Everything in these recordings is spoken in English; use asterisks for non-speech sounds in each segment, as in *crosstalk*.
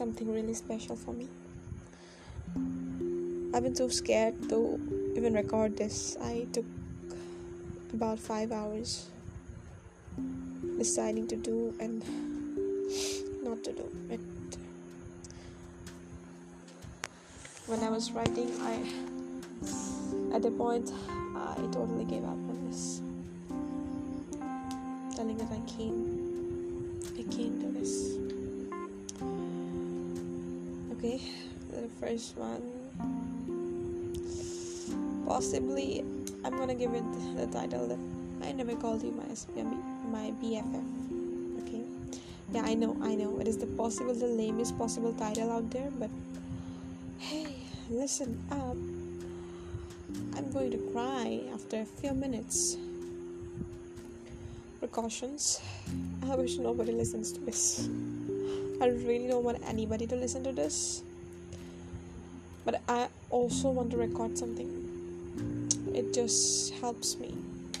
something really special for me. I've been so scared to even record this. I took about five hours deciding to do and *sighs* not to do it. When I was writing, I at the point I totally gave up on this, telling that I can't, first one, possibly, I'm gonna give it the title that I never called you my my BFF. Okay, yeah, I know, I know, it is the possible, the lamest possible title out there, but hey, listen up. I'm going to cry after a few minutes. Precautions. I wish nobody listens to this. I really don't want anybody to listen to this. But I also want to record something. It just helps me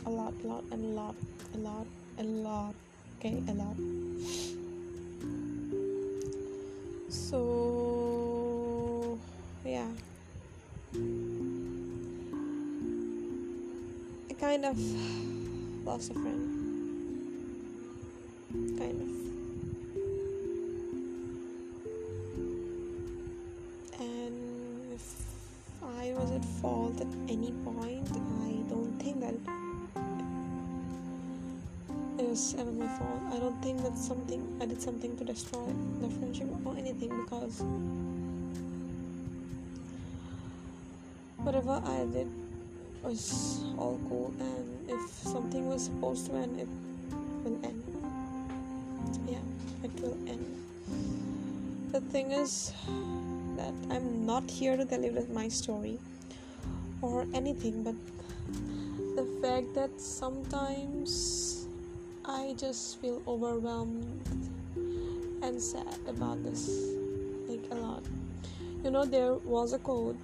a lot, a lot, and a lot, a lot, a lot. Okay, a lot. So, yeah. I kind of lost a friend. Kind of. At fault at any point, I don't think that it was ever my fault. I don't think that something I did something to destroy the friendship or anything because whatever I did was all cool and if something was supposed to end it will end. Yeah, it will end. The thing is that I'm not here to tell you my story or anything, but the fact that sometimes I just feel overwhelmed and sad about this, like a lot. You know, there was a quote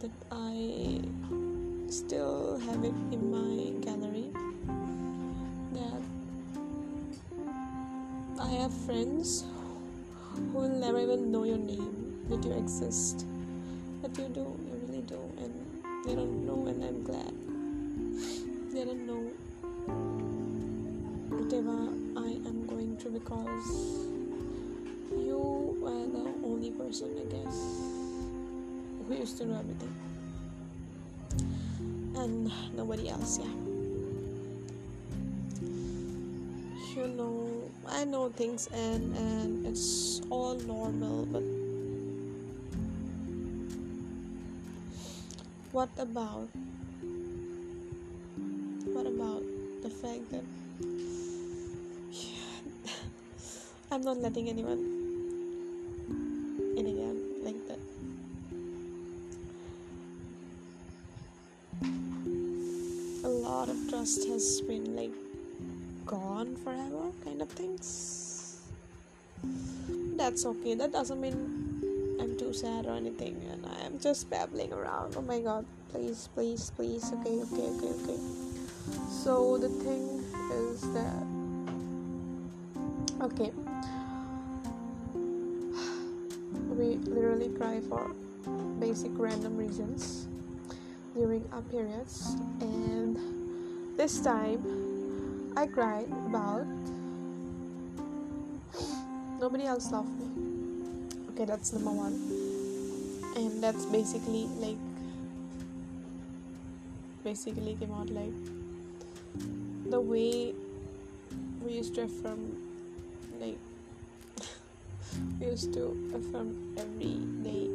that I still have it in my gallery that I have friends who will never even know your name that you exist that you do they don't know and I'm glad. They don't know. Whatever I am going through because you were the only person I guess who used to know everything. And nobody else yeah. You know i know things and and it's all normal but what about what about the fact that *laughs* i'm not letting anyone in again like that? A lot of trust has been like gone forever kind of things. That's okay. That doesn't mean i'm too sad or anything and i'm just babbling around. Oh my god please please please. Okay okay okay okay. So the thing is that okay. *sighs* We literally cry for basic random reasons during our periods and this time I cried about *sighs* nobody else loved me. Okay, that's number one. And that's basically like basically came out like the way we used to affirm like *laughs* we used to affirm every day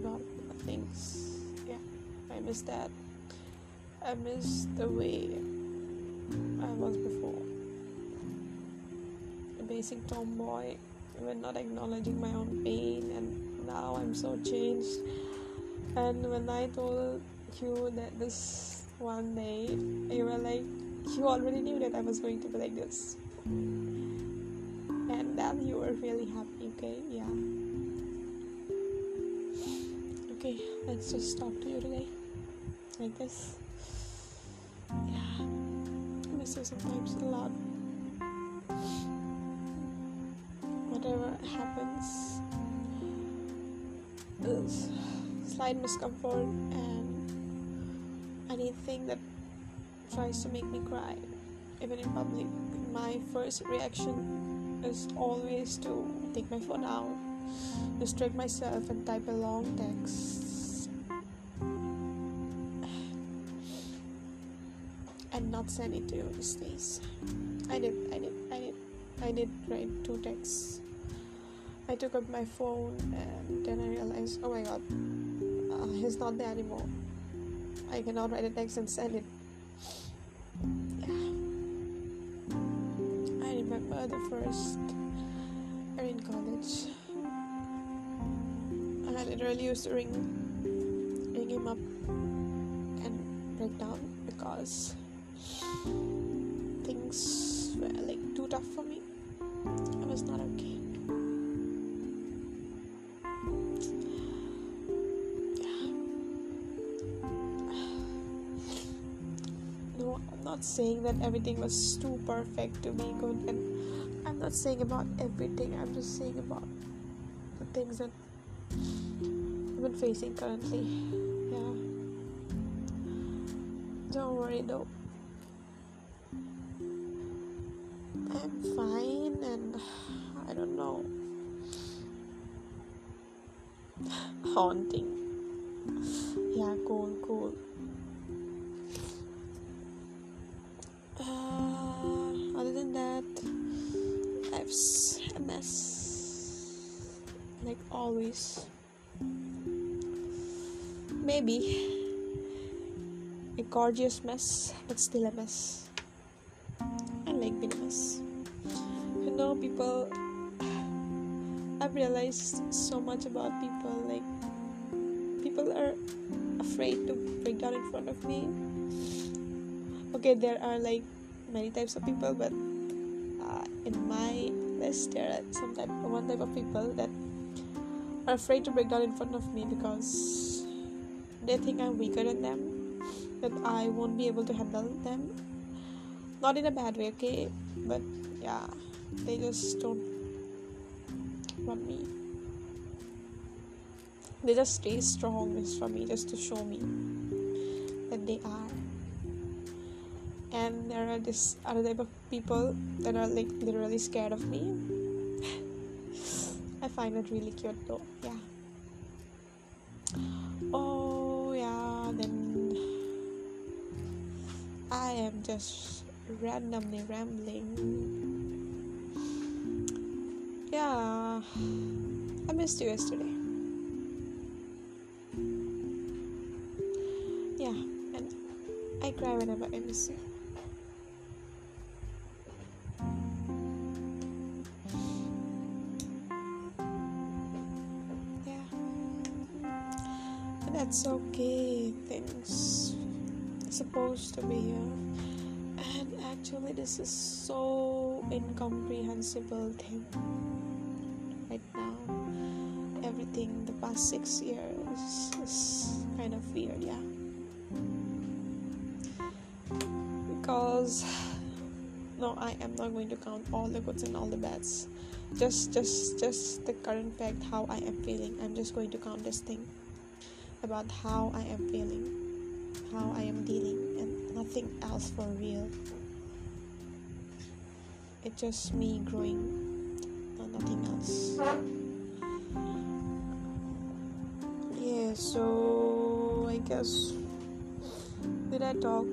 about things. Yeah, I miss that. I miss the way I was before. A basic tomboy, even not acknowledging my own pain, and now I'm so changed. And when I told you that this one day, you were like, you already knew that I was going to be like this. And then you were really happy, okay? Yeah. Okay, let's just talk to you today. Like this. Yeah I miss you sometimes a lot. Slight discomfort and anything that tries to make me cry, even in public, my first reaction is always to take my phone out, distract myself, and type a long text. And not send it to you these days. I did, I did, I did, I did write two texts. I took up my phone and then I realized, oh my god, *sighs* uh, he's not there anymore. I cannot write a text and send it. *sighs* I remember the first year in college. I literally used to ring, ring him up and break down because things were like too tough for me. I was not okay. Not saying that everything was too perfect to be good and i'm not saying about everything i'm just saying about the things that i've been facing currently. Yeah. Don't worry though. I'm fine and i don't know. *sighs* Haunting. Yeah cool cool like always. Maybe. A gorgeous mess but still a mess. I like being a mess. You know people i've realized so much about people like people are afraid to break down in front of me. Okay there are like many types of people but uh, in my list there are some type one type of people that are afraid to break down in front of me because they think i'm weaker than them that i won't be able to handle them. Not in a bad way okay? But yeah they just don't want me. They just stay strong just for me just to show me that they are. And there are this other type of people that are like literally scared of me find it really cute though yeah. Oh yeah then i am just randomly rambling. Yeah i missed you yesterday. Yeah and i cry whenever i miss you supposed to be here. And actually, this is so incomprehensible thing right now. Everything the past six years is kind of weird, yeah. Because no, I am not going to count all the goods and all the bads. Just, just, just the current fact how I am feeling. I'm just going to count this thing about how I am feeling, how I am dealing, and nothing else for real. It's just me growing, nothing else. Yeah, so I guess did I talk?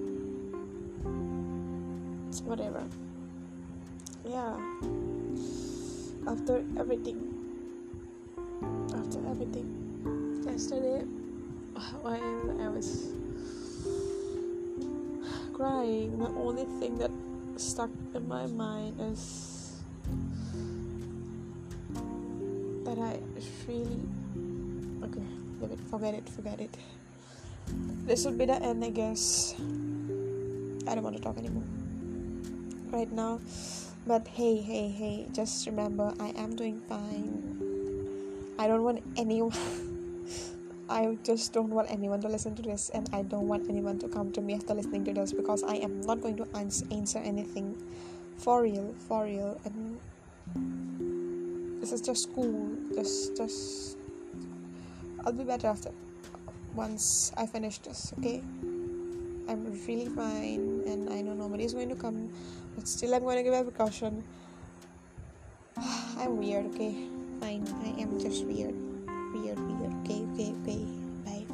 Whatever. Yeah. After everything. After everything. Yesterday *laughs* while I was crying, the only thing that stuck in my mind is that I really okay, leave it, forget it, forget it. This will be the end, I guess. I don't want to talk anymore right now. But hey, hey, hey, just remember I am doing fine. I don't want anyone. *laughs* I just don't want anyone to listen to this, and I don't want anyone to come to me after listening to this because I am not going to answer anything for real, for real, and this is just cool. Just, just I'll be better after once I finish this, okay? I'm really fine and I know nobody is going to come, but still I'm going to give a precaution. *sighs* I'm weird, okay? Fine, I am just weird. Weird, weird, okay. Bye.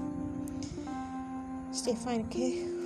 Stay fine, okay?